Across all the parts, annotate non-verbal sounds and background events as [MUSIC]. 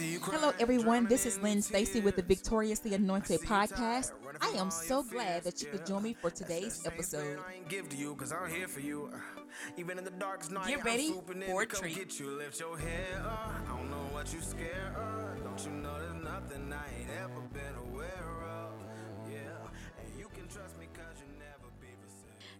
Hello, everyone. This is Lynn Stacy with the Victoriously Anointed podcast. I am so glad that you could join me for today's episode. Get ready for a treat.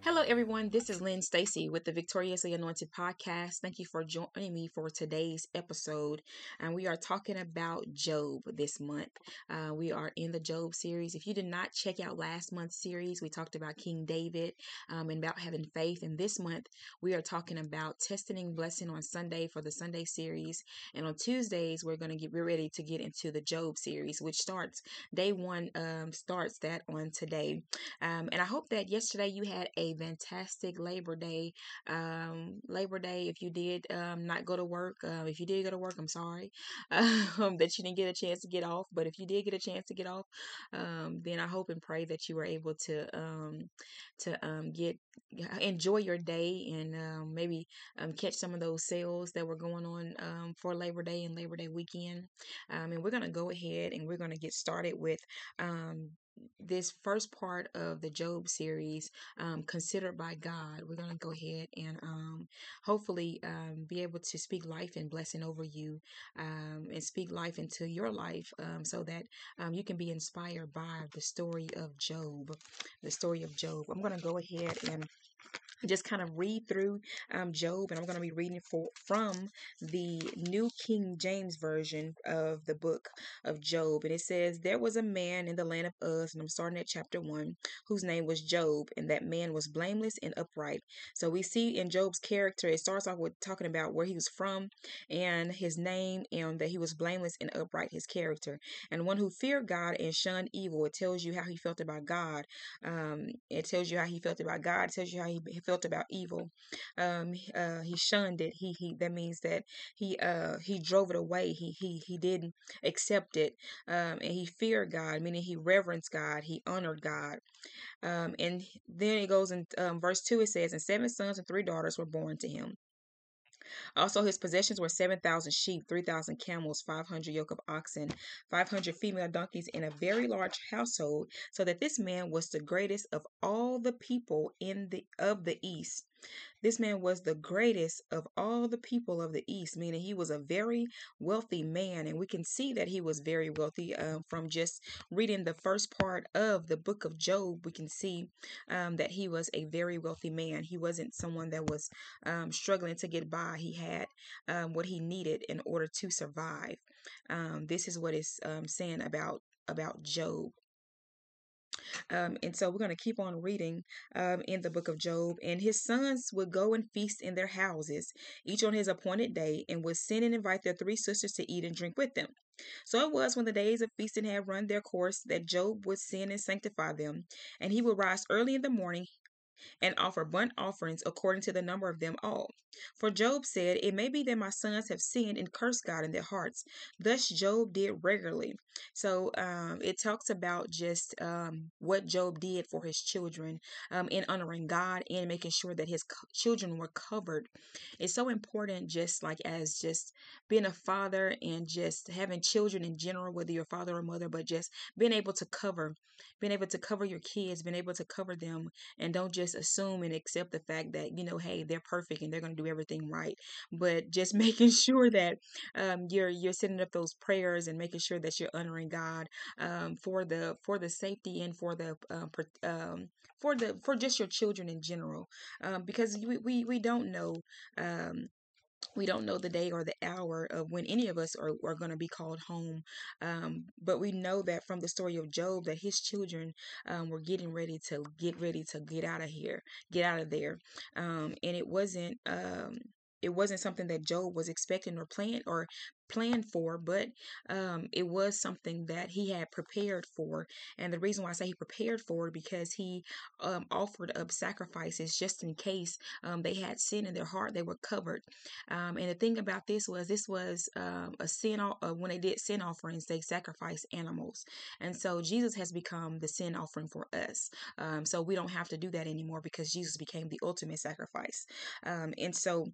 Hello, everyone. This is Lynn Stacy with the Victoriously Anointed podcast. Thank you for joining me for today's episode. And we are talking about Job this month. Uh, we are in the Job series. If you did not check out last month's series, we talked about King David um, and about having faith. And this month, we are talking about testing blessing on Sunday for the Sunday series. And on Tuesdays, we're going to get we're ready to get into the Job series, which starts day one. Um, starts that on today. Um, and I hope that yesterday you had a fantastic Labor Day. Um, Labor Day, if you did um, not go to work, uh, if you did go to work, I'm sorry [LAUGHS] um, that you didn't get a chance to get off. But if you did get a chance to get off, um, then I hope and pray that you were able to um, to get enjoy your day and maybe catch some of those sales that were going on for Labor Day and Labor Day weekend. And we're to go ahead and we're to get started with um, this first part of the Job series, um, considered by God, we're going to go ahead and um, hopefully um, be able to speak life and blessing over you um, and speak life into your life um, so that um, you can be inspired by the story of Job. The story of Job. I'm going to go ahead and just kind of read through um, Job, and I'm going to be reading for, from the New King James Version of the book of Job. And it says, There was a man in the land of Uz, and I'm starting at chapter 1, whose name was Job, and that man was blameless and upright. So we see in Job's character, it starts off with talking about where he was from and his name, and that he was blameless and upright, his character. And one who feared God and shunned evil, it tells you how he felt about God. Um, it tells you how he felt about God, it tells you how he felt about evil. Um, uh, he shunned it. He he. That means that he uh he drove it away. He he he didn't accept it. Um, and he feared God, meaning he reverenced God. He honored God. Um, and then it goes in um, verse two. It says, "And seven sons and three daughters were born to him." Also, his possessions were 7,000 sheep, 3,000 camels, 500 yoke of oxen, 500 female donkeys, and a very large household, so that this man was the greatest of all the people in the of the east. This man was the greatest of all the people of the East, meaning he was a very wealthy man. And we can see that he was very wealthy uh, from just reading the first part of the book of Job. We can see um, that he was a very wealthy man. He wasn't someone that was um, struggling to get by, he had um, what he needed in order to survive. Um, this is what it's um, saying about about Job. Um, and so we're going to keep on reading um, in the book of Job. And his sons would go and feast in their houses, each on his appointed day, and would send and invite their three sisters to eat and drink with them. So it was when the days of feasting had run their course that Job would sin and sanctify them, and he would rise early in the morning and offer burnt offerings according to the number of them all. For Job said, It may be that my sons have sinned and cursed God in their hearts. Thus Job did regularly. So um, it talks about just um, what Job did for his children um, in honoring God and making sure that his co- children were covered. It's so important, just like as just being a father and just having children in general, whether you're father or mother, but just being able to cover, being able to cover your kids, being able to cover them, and don't just assume and accept the fact that you know, hey, they're perfect and they're going to do everything right. But just [LAUGHS] making sure that um, you're you're sending up those prayers and making sure that you're honoring God um, for the for the safety and for the um, um, for the for just your children in general, um, because we, we we don't know um, we don't know the day or the hour of when any of us are, are going to be called home um, but we know that from the story of job that his children um, were getting ready to get ready to get out of here get out of there um, and it wasn't um, it wasn't something that Job was expecting or planned or planned for, but um, it was something that he had prepared for. And the reason why I say he prepared for it because he um, offered up sacrifices just in case um, they had sin in their heart, they were covered. Um, and the thing about this was, this was um, a sin. Uh, when they did sin offerings, they sacrificed animals, and so Jesus has become the sin offering for us. Um, so we don't have to do that anymore because Jesus became the ultimate sacrifice. and so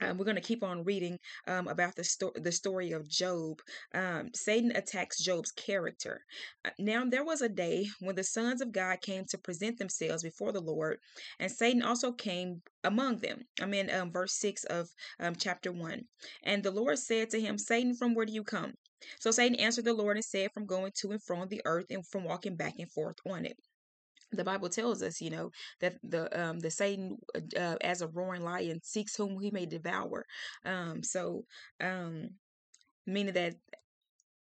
um, we're going to keep on reading um, about the, sto- the story of Job. Um, Satan attacks Job's character. Uh, now, there was a day when the sons of God came to present themselves before the Lord, and Satan also came among them. I'm in um, verse 6 of um, chapter 1. And the Lord said to him, Satan, from where do you come? So Satan answered the Lord and said, From going to and from the earth and from walking back and forth on it the Bible tells us, you know, that the um the Satan uh, as a roaring lion seeks whom he may devour. Um, so um, meaning that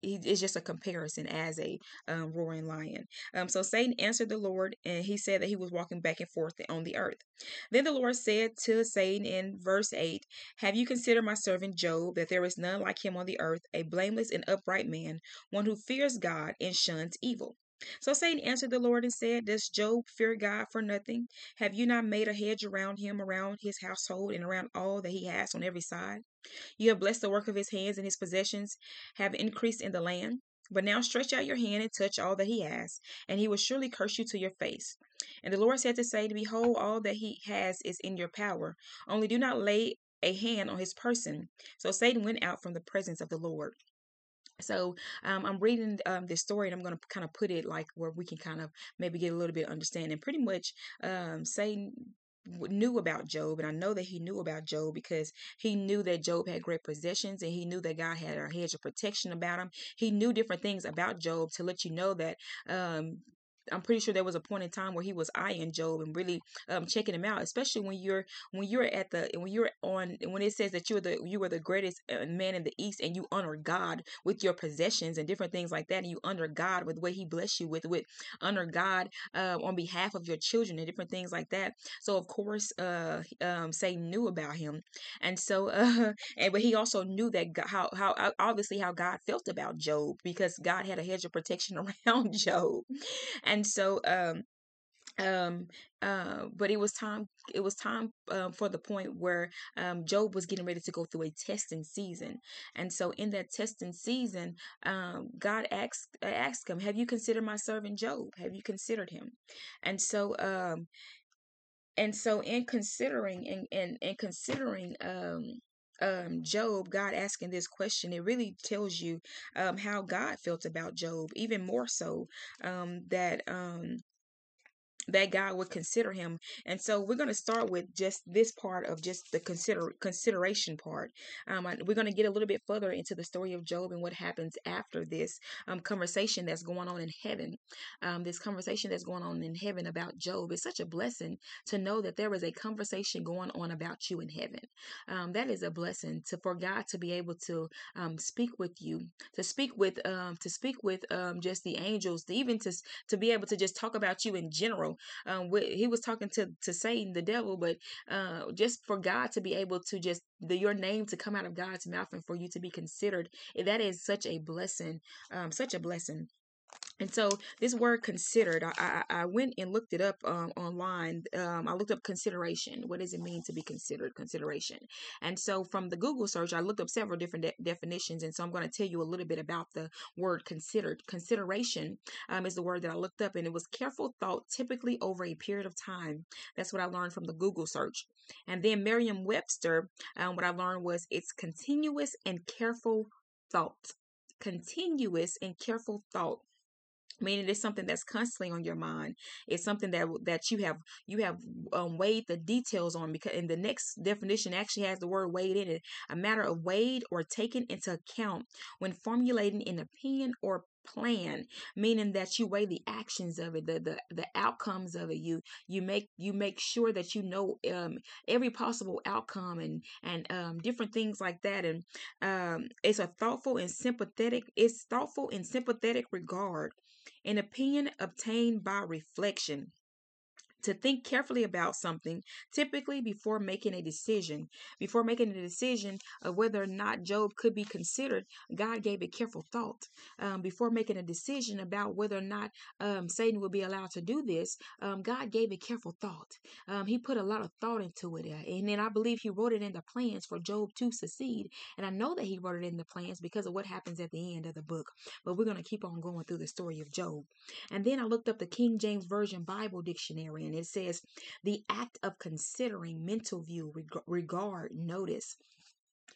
it's just a comparison as a um, roaring lion. Um, so Satan answered the Lord, and he said that he was walking back and forth on the earth. Then the Lord said to Satan in verse 8, Have you considered my servant Job, that there is none like him on the earth, a blameless and upright man, one who fears God and shuns evil? So Satan answered the Lord and said, Does Job fear God for nothing? Have you not made a hedge around him, around his household, and around all that he has on every side? You have blessed the work of his hands, and his possessions have increased in the land. But now stretch out your hand and touch all that he has, and he will surely curse you to your face. And the Lord said to Satan, Behold, all that he has is in your power. Only do not lay a hand on his person. So Satan went out from the presence of the Lord. So um, I'm reading um, this story and I'm going to kind of put it like where we can kind of maybe get a little bit of understanding. Pretty much, um, Satan knew about Job, and I know that he knew about Job because he knew that Job had great possessions, and he knew that God had a hedge of protection about him. He knew different things about Job to let you know that um, I'm pretty sure there was a point in time where he was eyeing Job and really um, checking him out, especially when you're when you're at the when you're on when it says that you're the you were the greatest uh, man in the east and you honor God with your possessions and different things like that, and you honor God with what He bless you with, with honor God uh, on behalf of your children and different things like that. So of course, uh, um, Satan knew about him, and so [LAUGHS] uh, and but he also knew that God, how how obviously how God felt about Job because God had a hedge of protection [LAUGHS] around Job. And so um um uh but it was time it was time um, for the point where um job was getting ready to go through a testing season. And so in that testing season um god asked asked him have you considered my servant job? Have you considered him? And so um and so in considering and in, in considering um um, Job, God asking this question, it really tells you um, how God felt about Job, even more so um, that um, that God would consider him. And so we're going to start with just this part of just the consider consideration part. Um, we're going to get a little bit further into the story of Job and what happens after this um, conversation that's going on in heaven. Um, this conversation that's going on in heaven about Job is such a blessing to know that there is a conversation going on about you in heaven. Um, that is a blessing to for God to be able to um, speak with you, to speak with um, to speak with just the angels, to even to to be able to just talk about you in general um, he was talking to to Satan, the devil, but uh, just for God to be able to just the, your name to come out of God's mouth and for you to be considered, that is such a blessing, um, such a blessing. And so this word considered, I, I, I went and looked it up um, online. Um, I looked up consideration. What does it mean to be considered? Consideration. And so from the Google search, I looked up several different de- definitions. And so I'm going to tell you a little bit about the word considered. Consideration um, is the word that I looked up, and it was careful thought, typically over a period of time. That's what I learned from the Google search. And then Merriam Webster, um, what I learned was it's continuous and careful thought. Continuous and careful thought meaning it's something that's constantly on your mind. It's something that that you have you have um, weighed the details on because in the next definition actually has the word weighed in it a matter of weighed or taken into account when formulating an opinion or plan meaning that you weigh the actions of it the the, the outcomes of it. You you make you make sure that you know um, every possible outcome and and um, different things like that. And um, it's a thoughtful and sympathetic it's thoughtful and sympathetic regard an opinion obtained by reflection to think carefully about something, typically before making a decision. Before making a decision of whether or not Job could be considered, God gave it careful thought. Um, before making a decision about whether or not um, Satan would be allowed to do this, um, God gave it careful thought. Um, he put a lot of thought into it. Uh, and then I believe he wrote it in the plans for Job to succeed. And I know that he wrote it in the plans because of what happens at the end of the book. But we're going to keep on going through the story of Job. And then I looked up the King James Version Bible Dictionary it says, the act of considering mental view, reg- regard, notice,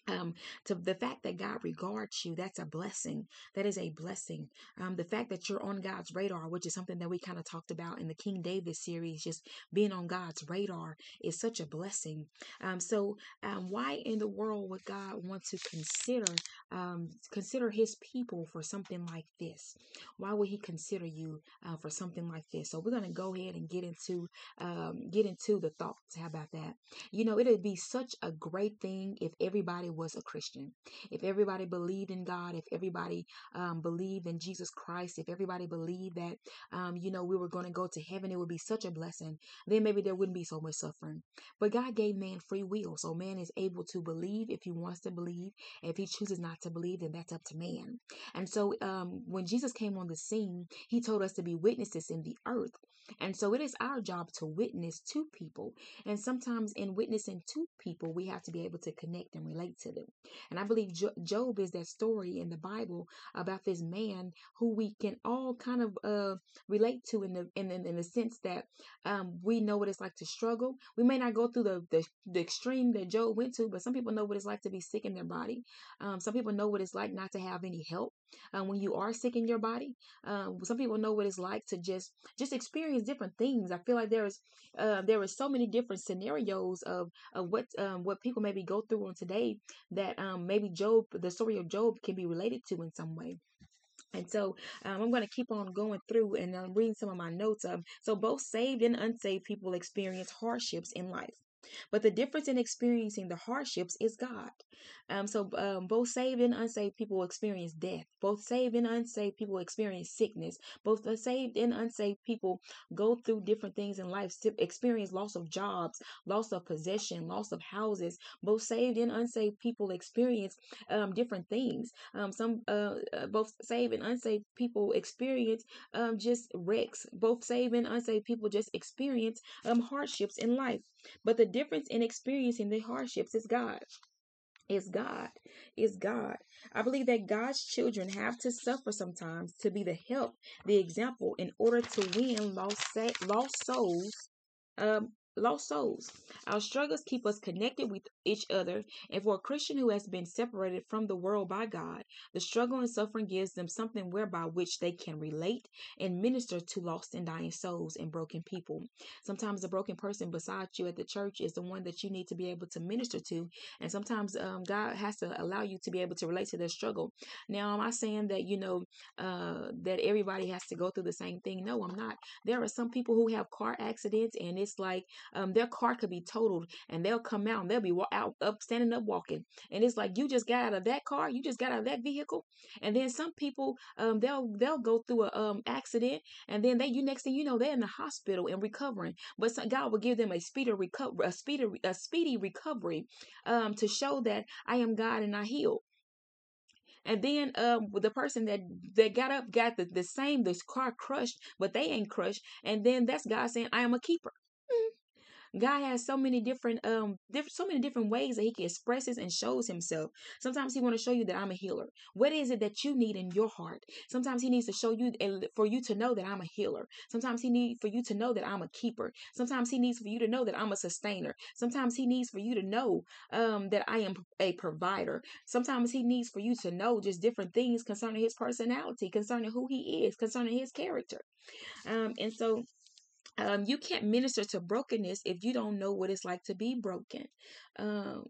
um, to the fact that God regards you, that's a blessing. That is a blessing. Um, the fact that you're on God's radar, which is something that we kind of talked about in the King David series, just being on God's radar is such a blessing. Um, so, um, why in the world would God want to consider um, consider His people for something like this? Why would He consider you uh, for something like this? So, we're gonna go ahead and get into um, get into the thoughts. How about that? You know, it'd be such a great thing if everybody was a Christian. If everybody believed in God, if everybody um, believed in Jesus Christ, if everybody believed that, um, you know, we were going to go to heaven, it would be such a blessing. Then maybe there wouldn't be so much suffering. But God gave man free will. So man is able to believe if he wants to believe. If he chooses not to believe, then that's up to man. And so um, when Jesus came on the scene, he told us to be witnesses in the earth. And so it is our job to witness to people. And sometimes in witnessing to people, we have to be able to connect and relate to them. And I believe Job is that story in the Bible about this man who we can all kind of uh, relate to in the in, in, in the sense that um, we know what it's like to struggle. We may not go through the, the, the extreme that Job went to, but some people know what it's like to be sick in their body. Um, some people know what it's like not to have any help um, when you are sick in your body. Um, some people know what it's like to just just experience different things. I feel like there is uh, there are so many different scenarios of of what um, what people maybe go through on today that um, maybe Job, the story of Job, can be related to in some way. And so um, I'm going to keep on going through and I'm reading some of my notes. Um, so both saved and unsaved people experience hardships in life. But the difference in experiencing the hardships is God. Um, so um, both saved and unsaved people experience death. Both saved and unsaved people experience sickness. Both the saved and unsaved people go through different things in life, experience loss of jobs, loss of possession, loss of houses. Both saved and unsaved people experience um, different things. Um, some uh, uh, both saved and unsaved people experience um, just wrecks. Both saved and unsaved people just experience um, hardships in life. But the difference in experiencing the hardships is God is God. Is God. I believe that God's children have to suffer sometimes to be the help, the example, in order to win lost, lost souls um, lost souls. Our struggles keep us connected with each other, and for a Christian who has been separated from the world by God, the struggle and suffering gives them something whereby which they can relate and minister to lost and dying souls and broken people. Sometimes the broken person beside you at the church is the one that you need to be able to minister to, and sometimes um, God has to allow you to be able to relate to their struggle. Now, am I saying that you know uh, that everybody has to go through the same thing? No, I'm not. There are some people who have car accidents, and it's like um, their car could be totaled and they'll come out and they'll be out up standing up walking. And it's like you just got out of that car you just got out of that vehicle and then some people um, they'll they'll go through a um, accident and then they you next thing you know they're in the hospital and recovering. But God will give them a speedy recovery a speedy a speedy recovery um, to show that I am God and I heal. And then um, the person that that got up got the, the same this car crushed but they ain't crushed and then that's god saying i am a keeper God has so many different um different so many different ways that he can expresses and shows himself. Sometimes he want to show you that I'm a healer. What is it that you need in your heart? Sometimes he needs to show you for you to know that I'm a healer. Sometimes he needs for you to know that I'm a keeper. Sometimes he needs for you to know that I'm a sustainer. Sometimes he needs for you to know um that I am a provider. Sometimes he needs for you to know just different things concerning his personality, concerning who he is, concerning his character. Um and so um, you can't minister to brokenness if you don't know what it's like to be broken. Um,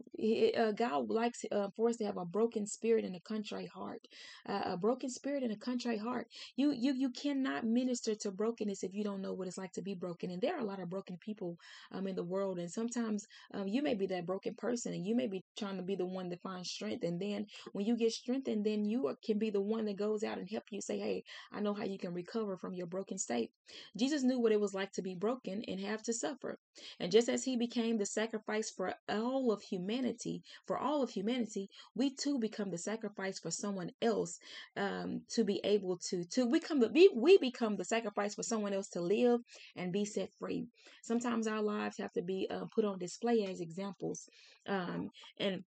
uh, God likes uh, for us to have a broken spirit and a contrite heart. Uh, a broken spirit and a contrite heart. You you you cannot minister to brokenness if you don't know what it's like to be broken. And there are a lot of broken people um in the world, and sometimes um you may be that broken person, and you may be trying to be the one that finds strength. And then when you get strengthened, then you can be the one that goes out and help you say, "Hey, I know how you can recover from your broken state." Jesus knew what it was like to be broken and have to suffer. And just as he became the sacrifice for all of humanity, for all of humanity, we too become the sacrifice for someone else um, to be able to to become the we, we become the sacrifice for someone else to live and be set free. Sometimes our lives have to be uh, put on display as examples, um, and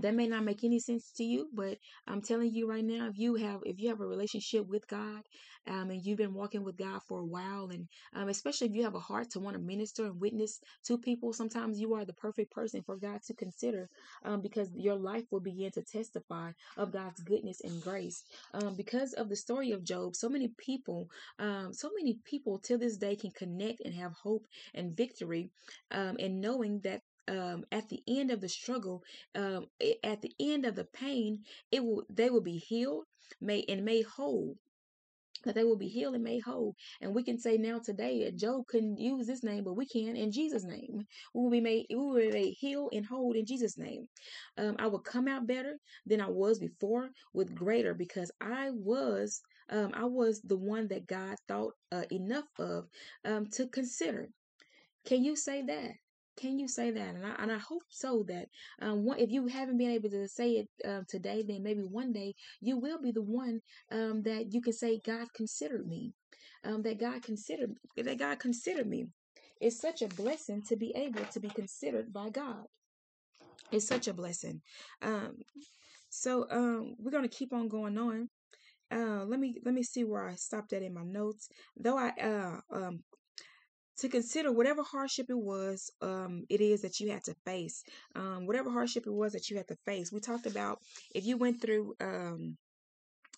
that may not make any sense to you but i'm telling you right now if you have if you have a relationship with god um, and you've been walking with god for a while and um, especially if you have a heart to want to minister and witness to people sometimes you are the perfect person for god to consider um, because your life will begin to testify of god's goodness and grace. Um, because of the story of job so many people um, so many people till this day can connect and have hope and victory um, and knowing that um, at the end of the struggle, um, at the end of the pain, it will they will be healed, may and made whole. That they will be healed and made whole. And we can say now today, Job couldn't use this name, but we can in Jesus' name. We will be made, we will be made healed and whole in Jesus' name. Um, I will come out better than I was before, with greater, because I was, um, I was the one that God thought uh, enough of um, to consider. Can you say that? Can you say that? And I, and I hope so that um, if you haven't been able to say it uh, today, then maybe one day you will be the one um, that you can say, God considered me. Um, that God considered that God considered me. It's such a blessing to be able to be considered by God. It's such a blessing. Um, so um, we're gonna keep on going on. Uh, let me let me see where I stopped at in my notes. Though I uh, um, to consider whatever hardship it was um, it is that you had to face um, whatever hardship it was that you had to face. We talked about if you went through um,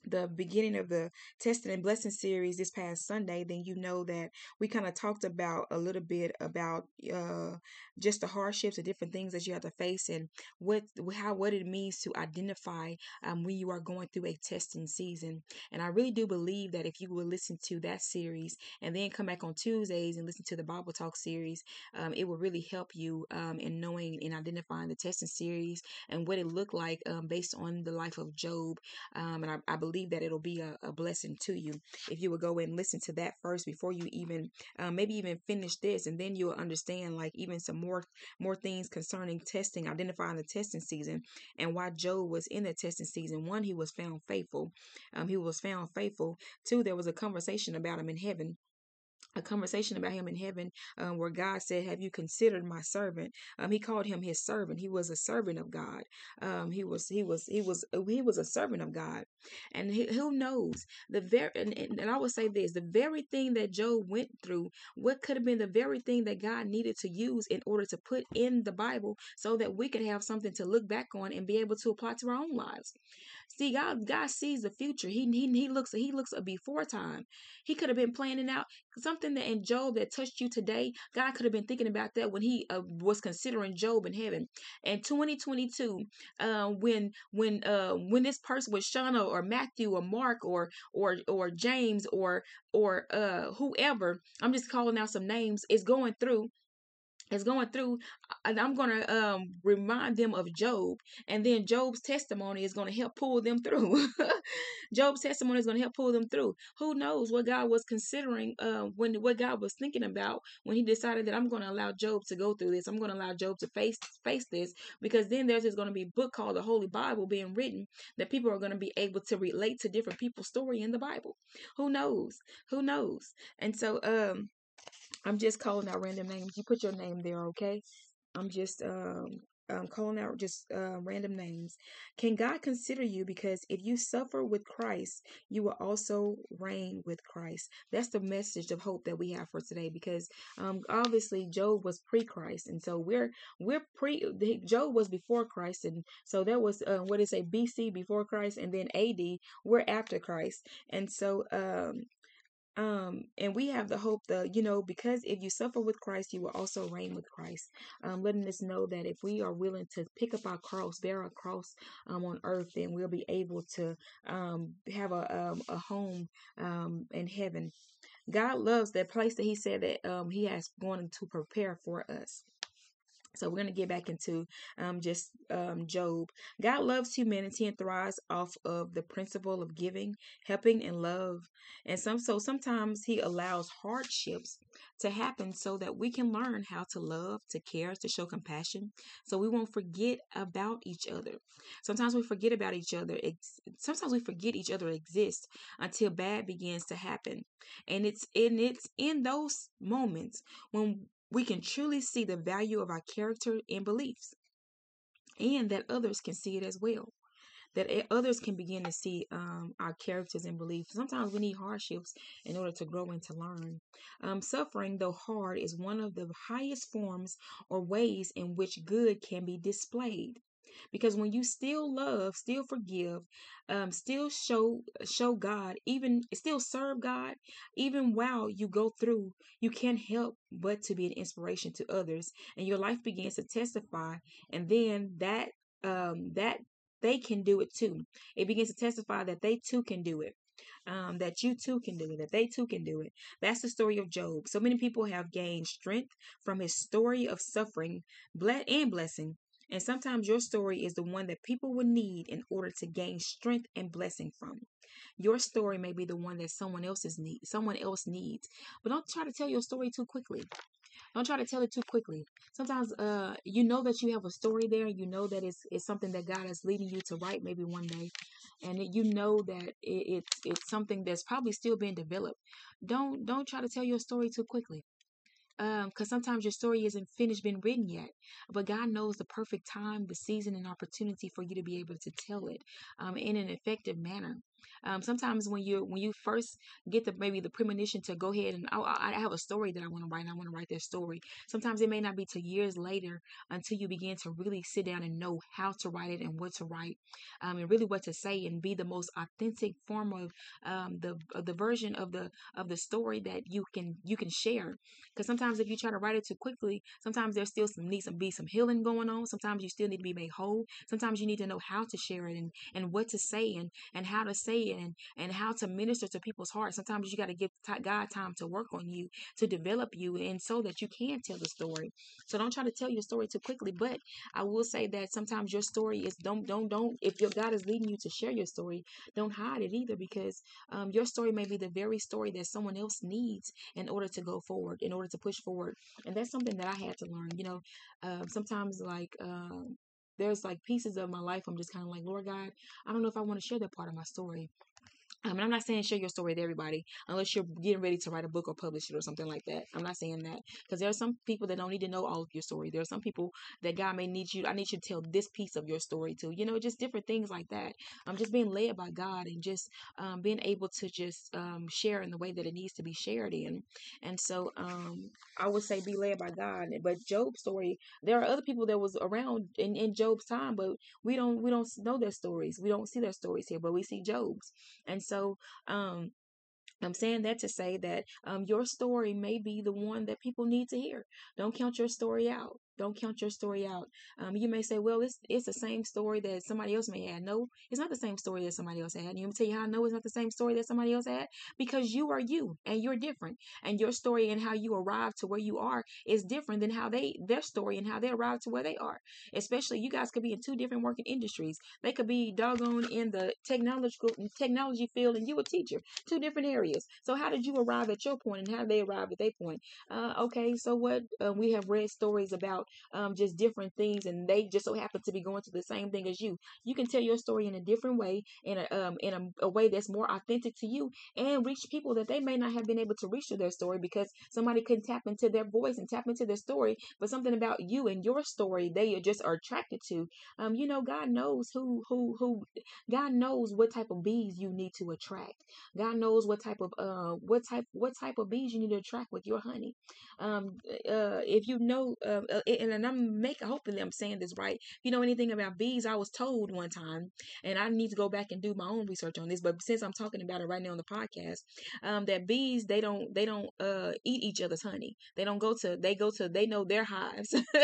the beginning of the testing and blessing series this past Sunday, then you know that we kind of talked about a little bit about uh, just the hardships and different things that you have to face and what how what it means to identify um, when you are going through a testing season. And I really do believe that if you will listen to that series and then come back on Tuesdays and listen to the Bible Talk series, um, it will really help you um, in knowing and identifying the testing series and what it looked like um, based on the life of Job. Um, and I, I believe believe that it'll be a, a blessing to you if you would go and listen to that first before you even um, maybe even finish this and then you'll understand like even some more more things concerning testing identifying the testing season and why job was in the testing season. One he was found faithful um, he was found faithful. Two there was a conversation about him in heaven a conversation about him in heaven um, where God said, Have you considered my servant? Um, he called him his servant. He was a servant of God. Um, he was, he was, he was, he was a servant of God. And he, who knows the very, and, and I would say this the very thing that Job went through, what could have been the very thing that God needed to use in order to put in the Bible so that we could have something to look back on and be able to apply to our own lives. See, God, God sees the future. He, he, he looks, he looks a before time. He could have been planning out something that in Job that touched you today. God could have been thinking about that when he uh, was considering Job in heaven. And 2022, uh, when, when, uh, when this person was Shauna or Matthew or Mark or, or, or James or, or, uh, whoever, I'm just calling out some names, is going through is going through and i'm going to um, remind them of job and then job's testimony is going to help pull them through. [LAUGHS] Job's testimony is going to help pull them through. Who knows what god was considering uh, when what god was thinking about when he decided that i'm going to allow job to go through this i'm going to allow job to face face this because then there's just going to be a book called the holy bible being written that people are going to be able to relate to different people's story in the bible. Who knows? Who knows? And so um I'm just calling out random names. You put your name there, okay? I'm just um, calling out just uh, random names. Can God consider you because if you suffer with Christ, you will also reign with Christ. That's the message of hope that we have for today. Because um, obviously Job was pre-Christ, and so we're we're pre. Job was before Christ, and so that was uh, what is a BC before Christ, and then AD we're after Christ, and so um um, and we have the hope that, you know, because if you suffer with Christ, you will also reign with Christ. Um, letting us know that if we are willing to pick up our cross, bear our cross um, on earth, then we'll be able to um, have a, um, a home um, in heaven. God loves that place that He said that um, He has gone to prepare for us. So we're going to get back into um, just um, Job. God loves humanity and thrives off of the principle of giving, helping, and love. And some so sometimes He allows hardships to happen so that we can learn how to love, to care, to show compassion. So we won't forget about each other. Sometimes we forget about each other. Sometimes we forget each other exists until bad begins to happen. And it's in it's in those moments when we can truly see the value of our character and beliefs. and that others can see it as well that others can begin to see um, our characters and beliefs. Sometimes we need hardships in order to grow and to learn. Um, suffering, though hard, is one of the highest forms or ways in which good can be displayed. Because when you still love, still forgive, um, still show show God, even still serve God, even while you go through, you can't help but to be an inspiration to others, and your life begins to testify. And then that um, that they can do it too. It begins to testify that they too can do it. Um, that you too can do it, that they too can do it. That's the story of Job. So many people have gained strength from his story of suffering and blessing. And sometimes your story is the one that people will need in order to gain strength and blessing from. Your story may be the one that someone else's need, someone else needs. But don't try to tell your story too quickly. Don't try to tell it too quickly. Sometimes uh you know that you have a story there, you know that it's it's something that God is leading you to write maybe one day. And it, you know that it, it's it's something that's probably still being developed. Don't don't try to tell your story too quickly because um, sometimes your story isn't finished, been written yet. But God knows the perfect time, the season, and opportunity for you to be able to tell it um, in an effective manner. Um, sometimes when you when you first get the maybe the premonition to go ahead and oh, I, I have a story that I want to write and I want to write that story. Sometimes it may not be till years later until you begin to really sit down and know how to write it and what to write, um, and really what to say and be the most authentic form of um, the of the version of the of the story that you can you can share. Because sometimes if you try to write it too quickly, sometimes there's still some needs to be some healing going on. Sometimes you still need to be made whole. Sometimes you need to know how to share it and and what to say and and how to say it and and how to minister to people's hearts. Sometimes you got to give God time to work on you, to develop you, and so that you can tell the story. So don't try to tell your story too quickly. But I will say that sometimes your story is don't don't don't. If your God is leading you to share your story, don't hide it either because um, your story may be the very story that someone else needs in order to go forward, in order to push forward. And that's something that I had to learn. You know, uh, sometimes like. Um, there's like pieces of my life I'm just kind of like, Lord God, I don't know if I want to share that part of my story. Um, and I'm not saying share your story with everybody unless you're getting ready to write a book or publish it or something like that. I'm not saying that because there are some people that don't need to know all of your story. There are some people that God may need you. I need you to tell this piece of your story to. You know, just different things like that. I'm um, just being led by God and just um, being able to just um, share in the way that it needs to be shared in. And so um, I would say be led by God. But Job's story, there are other people that was around in, in Job's time, but we don't we don't know their stories. We don't see their stories here, but we see Job's. And so um I'm saying that to say that um, your story may be the one that people need to hear. Don't count your story out. Don't count your story out. Um, you may say, well, it's it's the same story that somebody else may have. No, it's not the same story that somebody else had. And you tell you how I know it's not the same story that somebody else had? Because you are you and you're different. And your story and how you arrived to where you are is different than how they their story and how they arrived to where they are. Especially you guys could be in two different working industries. They could be doggone in the technological technology field and you a teacher. Two different areas. So how did you arrive at your point and how did they arrive at their point? Uh, okay, so what uh, we have read stories about um, just different things, and they just so happen to be going through the same thing as you. You can tell your story in a different way, in a um, in a, a way that's more authentic to you, and reach people that they may not have been able to reach through their story because somebody couldn't tap into their voice and tap into their story, but something about you and your story they just are attracted to. Um, you know, God knows who who who. God knows what type of bees you need to attract. God knows what type of uh what type what type of bees you need to attract with your honey. Um, uh, if you know, uh, uh and, and I'm making hopefully I'm saying this right. If you know anything about bees, I was told one time, and I need to go back and do my own research on this. But since I'm talking about it right now on the podcast, um, that bees they don't they don't uh eat each other's honey. They don't go to they go to they know their hives, [LAUGHS]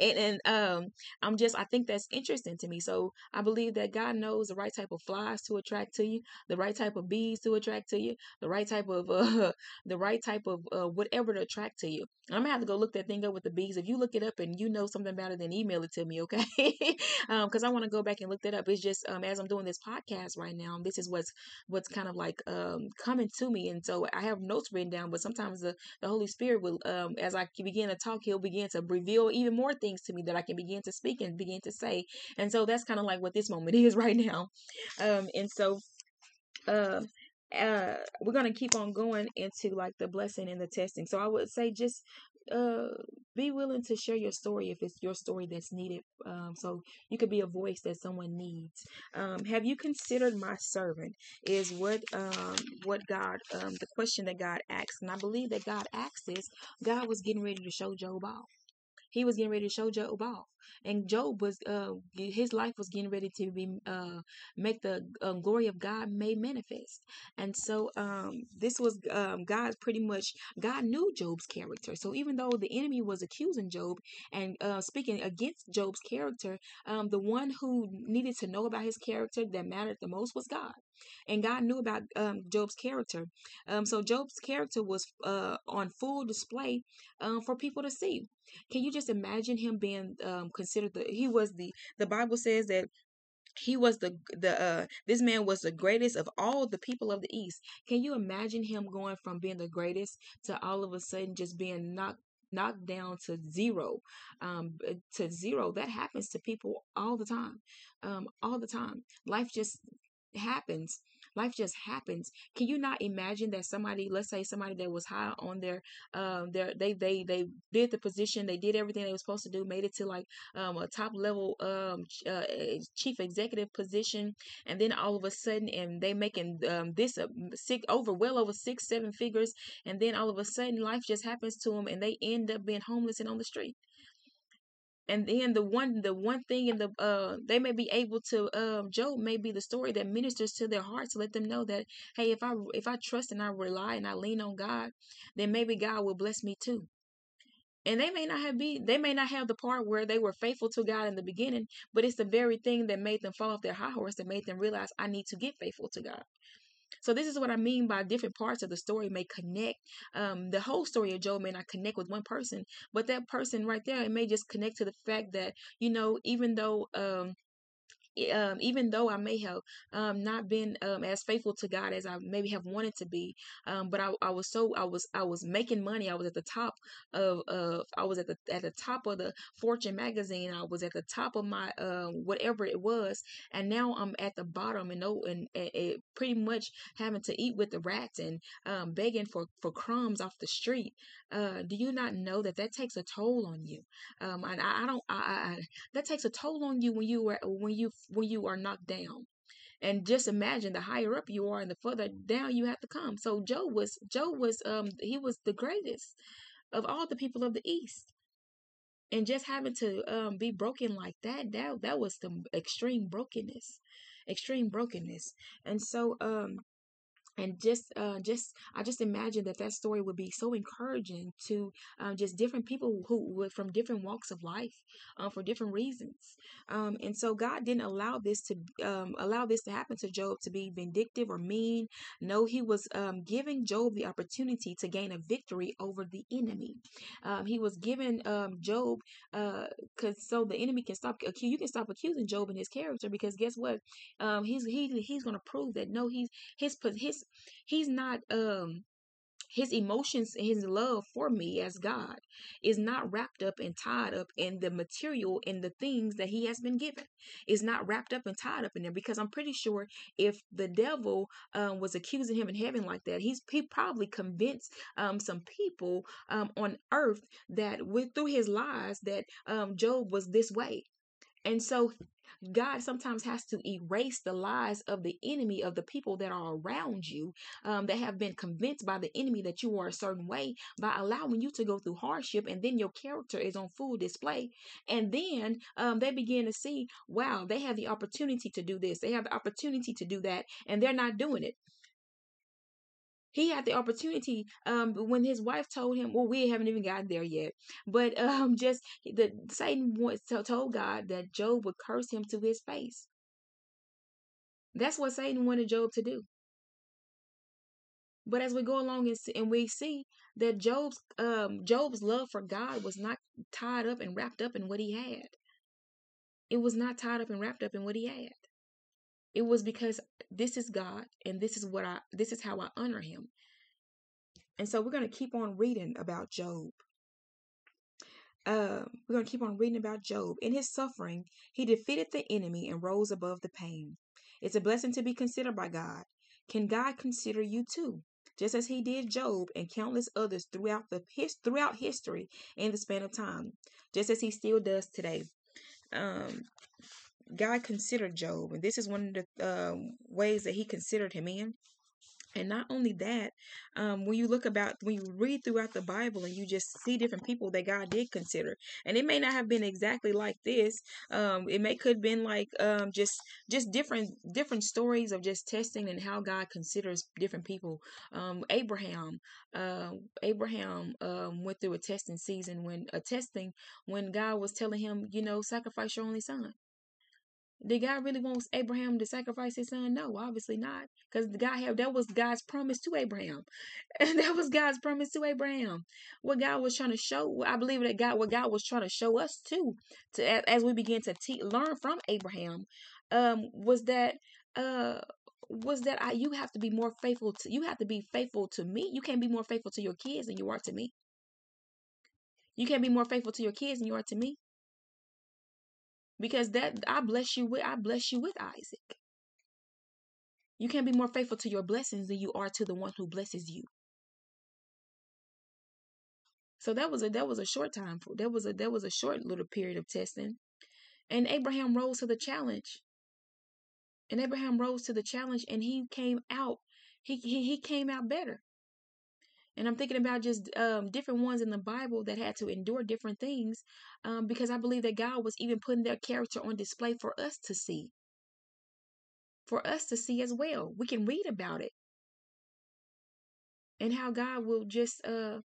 and and um I'm just I think that's interesting to me. So I believe that God knows the right type of flies to attract to you, the right type of bees to attract to you, the right type of uh [LAUGHS] the right type of uh, whatever to attract to you. I'm gonna have to go look that thing up with the bees. If you look it up and you know something about it, then email it to me, okay? Because [LAUGHS] um, I want to go back and look that up. It's just um, as I'm doing this podcast right now, this is what's what's kind of like um, coming to me, and so I have notes written down. But sometimes the the Holy Spirit will, um, as I begin to talk, He'll begin to reveal even more things to me that I can begin to speak and begin to say. And so that's kind of like what this moment [LAUGHS] is right now. Um, and so. Uh, uh, we're going to keep on going into like the blessing and the testing. So I would say just uh, be willing to share your story if it's your story that's needed. Um, so you could be a voice that someone needs. Um, have you considered my servant? Is what um, what God um, the question that God asks, and I believe that God asks this. God was getting ready to show Job off. He was getting ready to show Job off. And Job was uh his life was getting ready to be uh make the um, glory of God made manifest, and so um this was um God pretty much God knew Job's character. So even though the enemy was accusing Job and uh, speaking against Job's character, um the one who needed to know about his character that mattered the most was God and God knew about um, Job's character. Um, so Job's character was uh, on full display um, for people to see. Can you just imagine him being um, considered the? He was the. The Bible says that he was the the uh this man was the greatest of all the people of the east can you imagine him going from being the greatest to all of a sudden just being knocked knocked down to zero um to zero that happens to people all the time um all the time life just happens life just happens. Can you not imagine that somebody let's say somebody that was high on their um their they they they did the position they did everything they were supposed to do made it to like um a top level um uh, chief executive position and then all of a sudden and they making um this uh, six over well over six seven figures and then all of a sudden life just happens to them and they end up being homeless and on the street and then the one the one thing in the uh they may be able to um job may be the story that ministers to their hearts to let them know that hey if i if i trust and i rely and i lean on god then maybe god will bless me too. And they may not have be they may not have the part where they were faithful to god in the beginning but it's the very thing that made them fall off their high horse that made them realize i need to get faithful to god so this is what I mean by different parts of the story may connect. Um, the whole story of Job may not connect with one person, but that person right there, it may just connect to the fact that you know, even though um, um, even though I may have um, not been um, as faithful to God as I maybe have wanted to be, um, but I, I was so I was I was making money. I was at the top of of I was at the at the top of the Fortune magazine. I was at the top of my uh, whatever it was, and now I'm at the bottom and and, and, and pretty much having to eat with the rats and um, begging for for crumbs off the street. Uh, do you not know that that takes a toll on you? Um, and I, I don't I, I, that takes a toll on you when you were when you when you are knocked down. And just imagine the higher up you are and the further down you have to come. So Job was Joe was um he was the greatest of all the people of the east. And just having to um be broken like that, that that was the extreme brokenness. Extreme brokenness. And so um and just uh just i just imagine that that story would be so encouraging to um, just different people who were from different walks of life um, for different reasons. Um, and so god didn't allow this to um, allow this to happen to job to be vindictive or mean. No he was um, giving job the opportunity to gain a victory over the enemy. Um, he was giving job because uh, so the enemy can stop you can stop accusing job and his character because guess what? He's he, he's going to prove that no he's his his he's not um his emotions and his love for me as God is not wrapped up and tied up in the material and the things that he has been given. Is not wrapped up and tied up in there because I'm pretty sure if the devil um, was accusing him in heaven like that, he's he probably convinced um, some people um, on earth that with through his lies that um, Job was this way. And so God sometimes has to erase the lies of the enemy of the people that are around you um, that have been convinced by the enemy that you are a certain way by allowing you to go through hardship and then your character is on full display. And then um, they begin to see wow they have the opportunity to do this they have the opportunity to do that and they're not doing it he had the opportunity um, when his wife told him well we haven't even gotten there yet but [LAUGHS] um, just the satan told god that job would curse him to his face. That's what satan wanted job to do. But as we go along and, see, and we see that job's um, job's love for god was not tied up and wrapped up in what he had. It was not tied up and wrapped up in what he had it was because this is God and this is what I this is how I honor him. And so we're going to keep on reading about Job. Uh, we're going to keep on reading about Job. In his suffering, he defeated the enemy and rose above the pain. It's a blessing to be considered by God. Can God consider you too? just as he did Job and countless others throughout the his, throughout history in the span of time, just as he still does today. Um, God considered Job, and this is one of the uh, ways that He considered him in. And not only that, um, when you look about when you read throughout the Bible and you just see different people that God did consider, and it may not have been exactly like this. Um, it may could have been like um, just just different different stories of just testing and how God considers different people. Um, Abraham, uh, Abraham um, went through a testing season when a testing when God was telling him, you know, sacrifice your only son. Did God really want Abraham to sacrifice his son? No, obviously not. Because God had that was God's promise to Abraham. [LAUGHS] And that was God's promise to Abraham. What God was trying to show, I believe that God, what God was trying to show us too, to as we begin to te- learn from Abraham, um, was that uh was that I you have to be more faithful to you have to be faithful to me. You can't be more faithful to your kids than you are to me. You can't be more faithful to your kids than you are to me because that I bless you with I bless you with Isaac. You can't be more faithful to your blessings than you are to the one who blesses you. So that was a that was a short time for that was a that was a short little period of testing. And Abraham rose to the challenge. And Abraham rose to the challenge and he came out he he, he came out better. And I'm thinking about just um, different ones in the Bible that had to endure different things um, because I believe that God was even putting their character on display for us to see. For us to see as well. We can read about it. And how God will just, uh,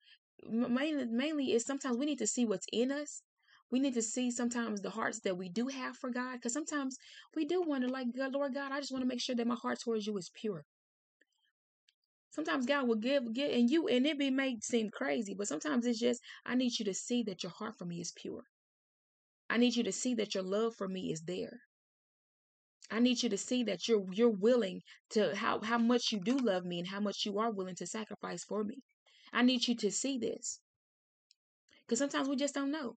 mainly, mainly is sometimes we need to see what's in us. We need to see sometimes the hearts that we do have for God. Because sometimes we do wonder, like, Lord God, I just want to make sure that my heart towards you is pure. Sometimes God will give, give, and you, and it may seem crazy, but sometimes it's just, I need you to see that your heart for me is pure. I need you to see that your love for me is there. I need you to see that you're you're willing to how how much you do love me and how much you are willing to sacrifice for me. I need you to see this. Cuz sometimes we just don't know.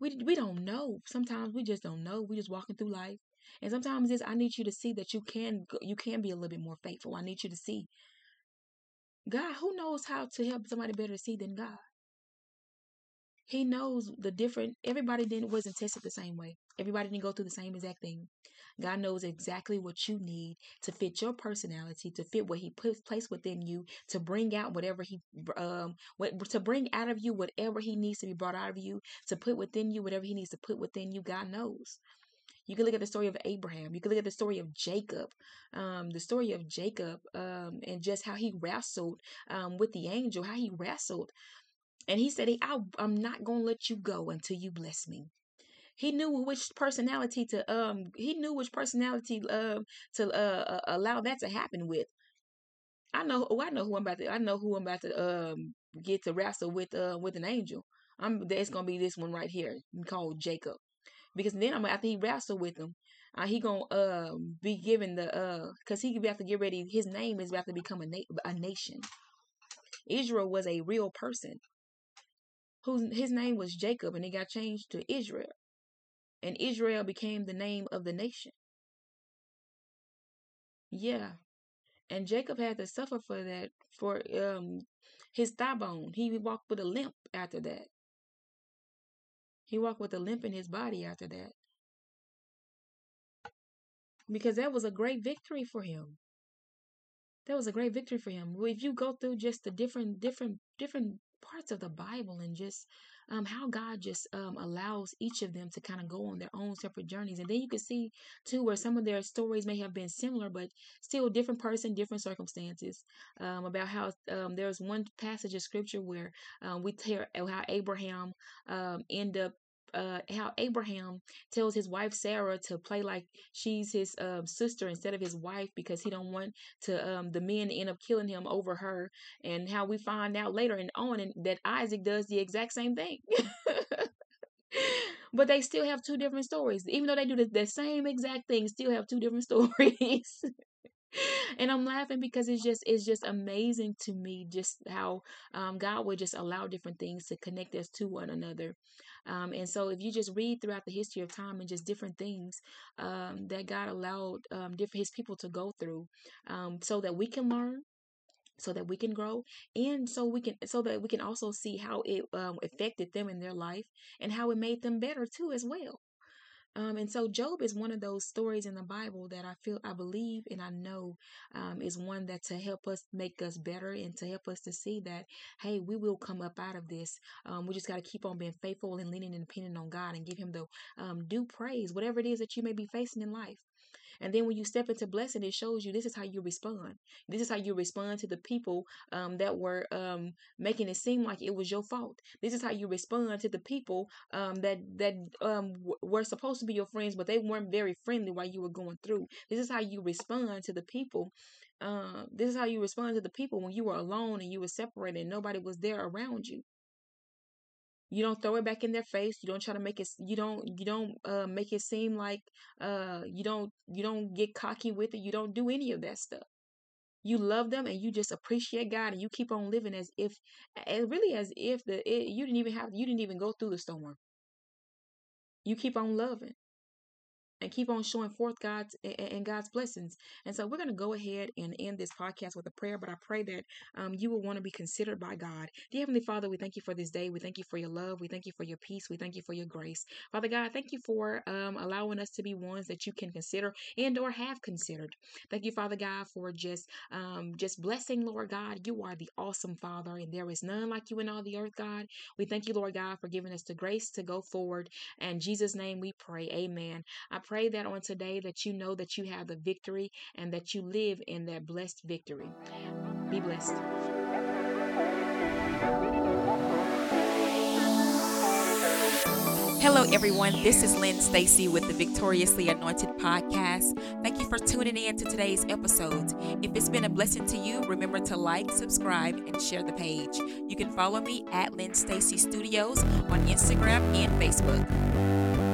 We we don't know. Sometimes we just don't know. We just walking through life. And sometimes it's I need you to see that you can you can be a little bit more faithful. I need you to see God, who knows how to help somebody better see than God? He knows the different everybody didn't wasn't tested the same way. Everybody didn't go through the same exact thing. God knows exactly what you need to fit your personality, to fit what He puts placed within you, to bring out whatever He um what to bring out of you whatever He needs to be brought out of you, to put within you whatever He needs to put within you. God knows. You can look at the story of Abraham. You can look at the story of Jacob, um, the story of Jacob, um, and just how he wrestled um, with the angel, how he wrestled. And he said, I, I'm not going to let you go until you bless me. He knew which personality to um he knew which personality uh, to uh, uh, allow that to happen with. I know oh I know who I'm about to I know who I'm about to um get to wrestle with uh with an angel. I'm it's gonna be this one right here called Jacob because then I'm after he wrestle with him, uh, he gonna uh, be given the uh because he be have to get ready. His name is about to become a na- a nation. Israel was a real person whose his name was Jacob, and it got changed to Israel, and Israel became the name of the nation. Yeah, and Jacob had to suffer for that for um his thigh bone. He walked with a limp after that. He walked with a limp in his body after that. Because that was a great victory for him. That was a great victory for him. If you go through just the different, different, different parts of the Bible and just um, how God just um, allows each of them to kind of go on their own separate journeys. And then you can see too where some of their stories may have been similar, but still different person, different circumstances. Um, about how um, there's one passage of scripture where um, we hear how Abraham um, end up uh, how Abraham tells his wife Sarah to play like she's his um, sister instead of his wife because he don't want to um, the men end up killing him over her, and how we find out later and on and that Isaac does the exact same thing. [LAUGHS] but they still have two different stories, even though they do the, the same exact thing. Still have two different [LAUGHS] stories [LAUGHS] and I'm laughing because it's just it's just amazing to me just how um, God would just allow different things to connect us to one another. Um, and so if you just read throughout the history of time and just different things um, that God allowed um, different His people to go through, um, so that we can learn, so that we can grow and so we can so that we can also see how it um, affected them in their life and how it made them better too as well um, and so Job is one of those stories in the Bible that I feel, I believe, and I know um, is one that to help us make us better and to help us to see that, hey, we will come up out of this. Um, we just got to keep on being faithful and leaning and depending on God and give Him the um, due praise, whatever it is that you may be facing in life. And then when you step into blessing, it shows you this is how you respond. This is how you respond to the people um, that were um, making it seem like it was your fault. This is how you respond to the people um, that that um, w- were supposed to be your friends, but they weren't very friendly while you were going through. This is how you respond to the people. Uh, this is how you respond to the people when you were alone and you were separated and nobody was there around you you don't throw it back in their face you don't try to make it you don't you don't uh, make it seem like uh, you don't you don't get cocky with it you don't do any of that stuff. You love them and you just appreciate god and you keep on living as if and really as if the it, you didn't even have you didn't even go through the storm. You keep on loving and keep on showing forth God's and God's blessings. And so we're going to go ahead and end this podcast with a prayer, but I pray that um, you will want to be considered by God. Dear Heavenly Father, we thank you for this day. We thank you for your love. We thank you for your peace. We thank you for your grace. Father God, thank you for um, allowing us to be ones that you can consider and or have considered. Thank you, Father God, for just um, just blessing, Lord God. You are the awesome Father, and there is none like you in all the earth, God. We thank you, Lord God, for giving us the grace to go forward. And Jesus' name we pray. Amen. I pray that on today that you know that you have the victory and that you live in that blessed victory. Be blessed. Hello, everyone. This is Lynn Stacy with the Victoriously Anointed podcast. Thank you for tuning in to today's episode. If it's been a blessing to you, remember to like, subscribe, and share the page. You can follow me at Lynn Stacy Studios on Instagram and Facebook.